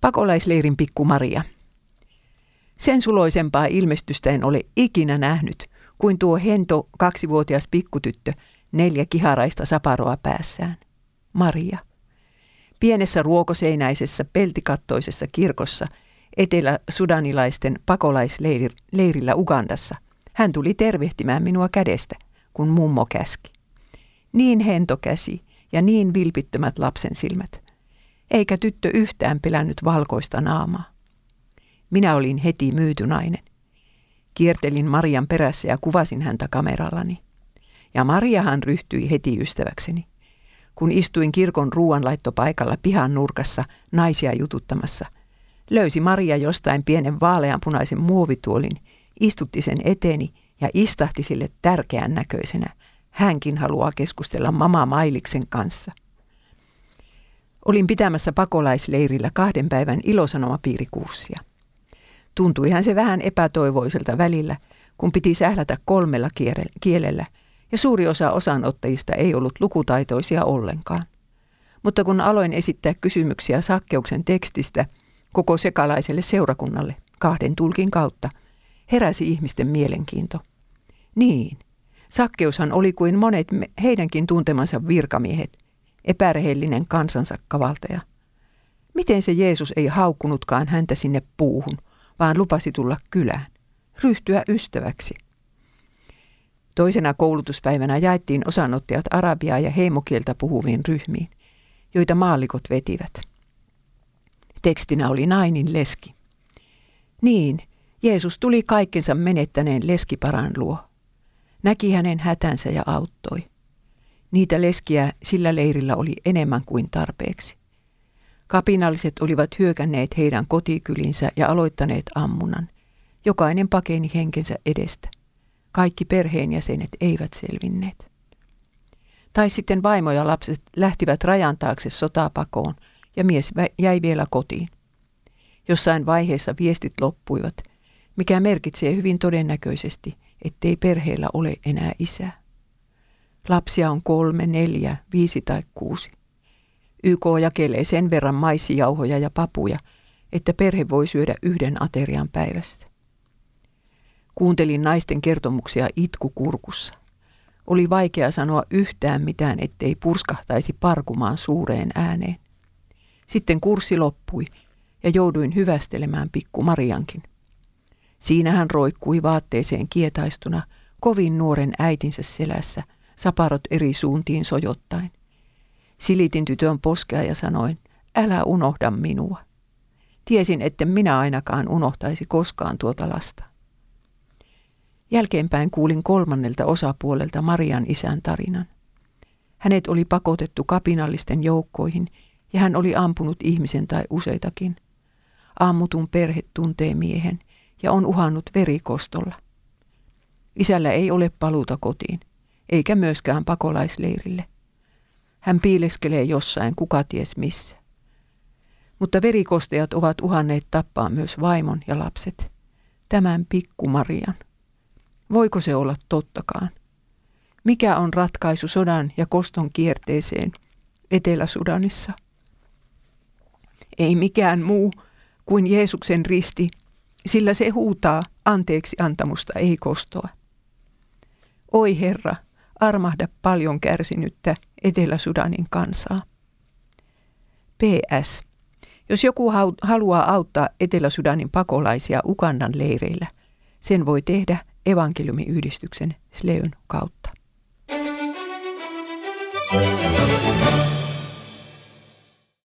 Pakolaisleirin pikku Maria. Sen suloisempaa ilmestystä en ole ikinä nähnyt kuin tuo hento kaksivuotias pikkutyttö neljä kiharaista saparoa päässään. Maria. Pienessä ruokoseinäisessä peltikattoisessa kirkossa etelä-sudanilaisten pakolaisleirillä Ugandassa hän tuli tervehtimään minua kädestä, kun mummo käski. Niin hento käsi ja niin vilpittömät lapsen silmät – eikä tyttö yhtään pelännyt valkoista naamaa. Minä olin heti myyty nainen. Kiertelin Marian perässä ja kuvasin häntä kamerallani. Ja Mariahan ryhtyi heti ystäväkseni. Kun istuin kirkon ruoanlaittopaikalla pihan nurkassa naisia jututtamassa, löysi Maria jostain pienen vaaleanpunaisen muovituolin, istutti sen eteeni ja istahti sille tärkeän näköisenä. Hänkin haluaa keskustella mama Mailiksen kanssa. Olin pitämässä pakolaisleirillä kahden päivän ilosanomapiirikurssia. Tuntuihan se vähän epätoivoiselta välillä, kun piti sählätä kolmella kielellä, ja suuri osa osanottajista ei ollut lukutaitoisia ollenkaan. Mutta kun aloin esittää kysymyksiä Sakkeuksen tekstistä koko sekalaiselle seurakunnalle kahden tulkin kautta, heräsi ihmisten mielenkiinto. Niin, Sakkeushan oli kuin monet heidänkin tuntemansa virkamiehet – epärehellinen kansansa kavaltaja. Miten se Jeesus ei haukkunutkaan häntä sinne puuhun, vaan lupasi tulla kylään, ryhtyä ystäväksi. Toisena koulutuspäivänä jaettiin osanottajat arabiaa ja heimokieltä puhuviin ryhmiin, joita maallikot vetivät. Tekstinä oli nainin leski. Niin, Jeesus tuli kaikkensa menettäneen leskiparan luo. Näki hänen hätänsä ja auttoi. Niitä leskiä sillä leirillä oli enemmän kuin tarpeeksi. Kapinalliset olivat hyökänneet heidän kotikylinsä ja aloittaneet ammunnan. Jokainen pakeni henkensä edestä. Kaikki perheenjäsenet eivät selvinneet. Tai sitten vaimo ja lapset lähtivät rajan taakse sotapakoon ja mies jäi vielä kotiin. Jossain vaiheessa viestit loppuivat, mikä merkitsee hyvin todennäköisesti, ettei perheellä ole enää isää. Lapsia on kolme, neljä, viisi tai kuusi. YK jakelee sen verran maissijauhoja ja papuja, että perhe voi syödä yhden aterian päivässä. Kuuntelin naisten kertomuksia itkukurkussa. Oli vaikea sanoa yhtään mitään, ettei purskahtaisi parkumaan suureen ääneen. Sitten kurssi loppui ja jouduin hyvästelemään pikku Mariankin. Siinä hän roikkui vaatteeseen kietaistuna kovin nuoren äitinsä selässä – saparot eri suuntiin sojottaen. Silitin tytön poskea ja sanoin, älä unohda minua. Tiesin, että minä ainakaan unohtaisi koskaan tuota lasta. Jälkeenpäin kuulin kolmannelta osapuolelta Marian isän tarinan. Hänet oli pakotettu kapinallisten joukkoihin ja hän oli ampunut ihmisen tai useitakin. Ammutun perhe tuntee miehen ja on uhannut verikostolla. Isällä ei ole paluuta kotiin eikä myöskään pakolaisleirille. Hän piileskelee jossain, kuka ties missä. Mutta verikostajat ovat uhanneet tappaa myös vaimon ja lapset. Tämän pikku Marian. Voiko se olla tottakaan? Mikä on ratkaisu sodan ja koston kierteeseen Etelä-Sudanissa? Ei mikään muu kuin Jeesuksen risti, sillä se huutaa anteeksi antamusta, ei kostoa. Oi Herra, armahda paljon kärsinyttä Etelä-Sudanin kansaa. PS. Jos joku haluaa auttaa Etelä-Sudanin pakolaisia Ukandan leireillä, sen voi tehdä evankeliumiyhdistyksen Sleyn kautta. thank you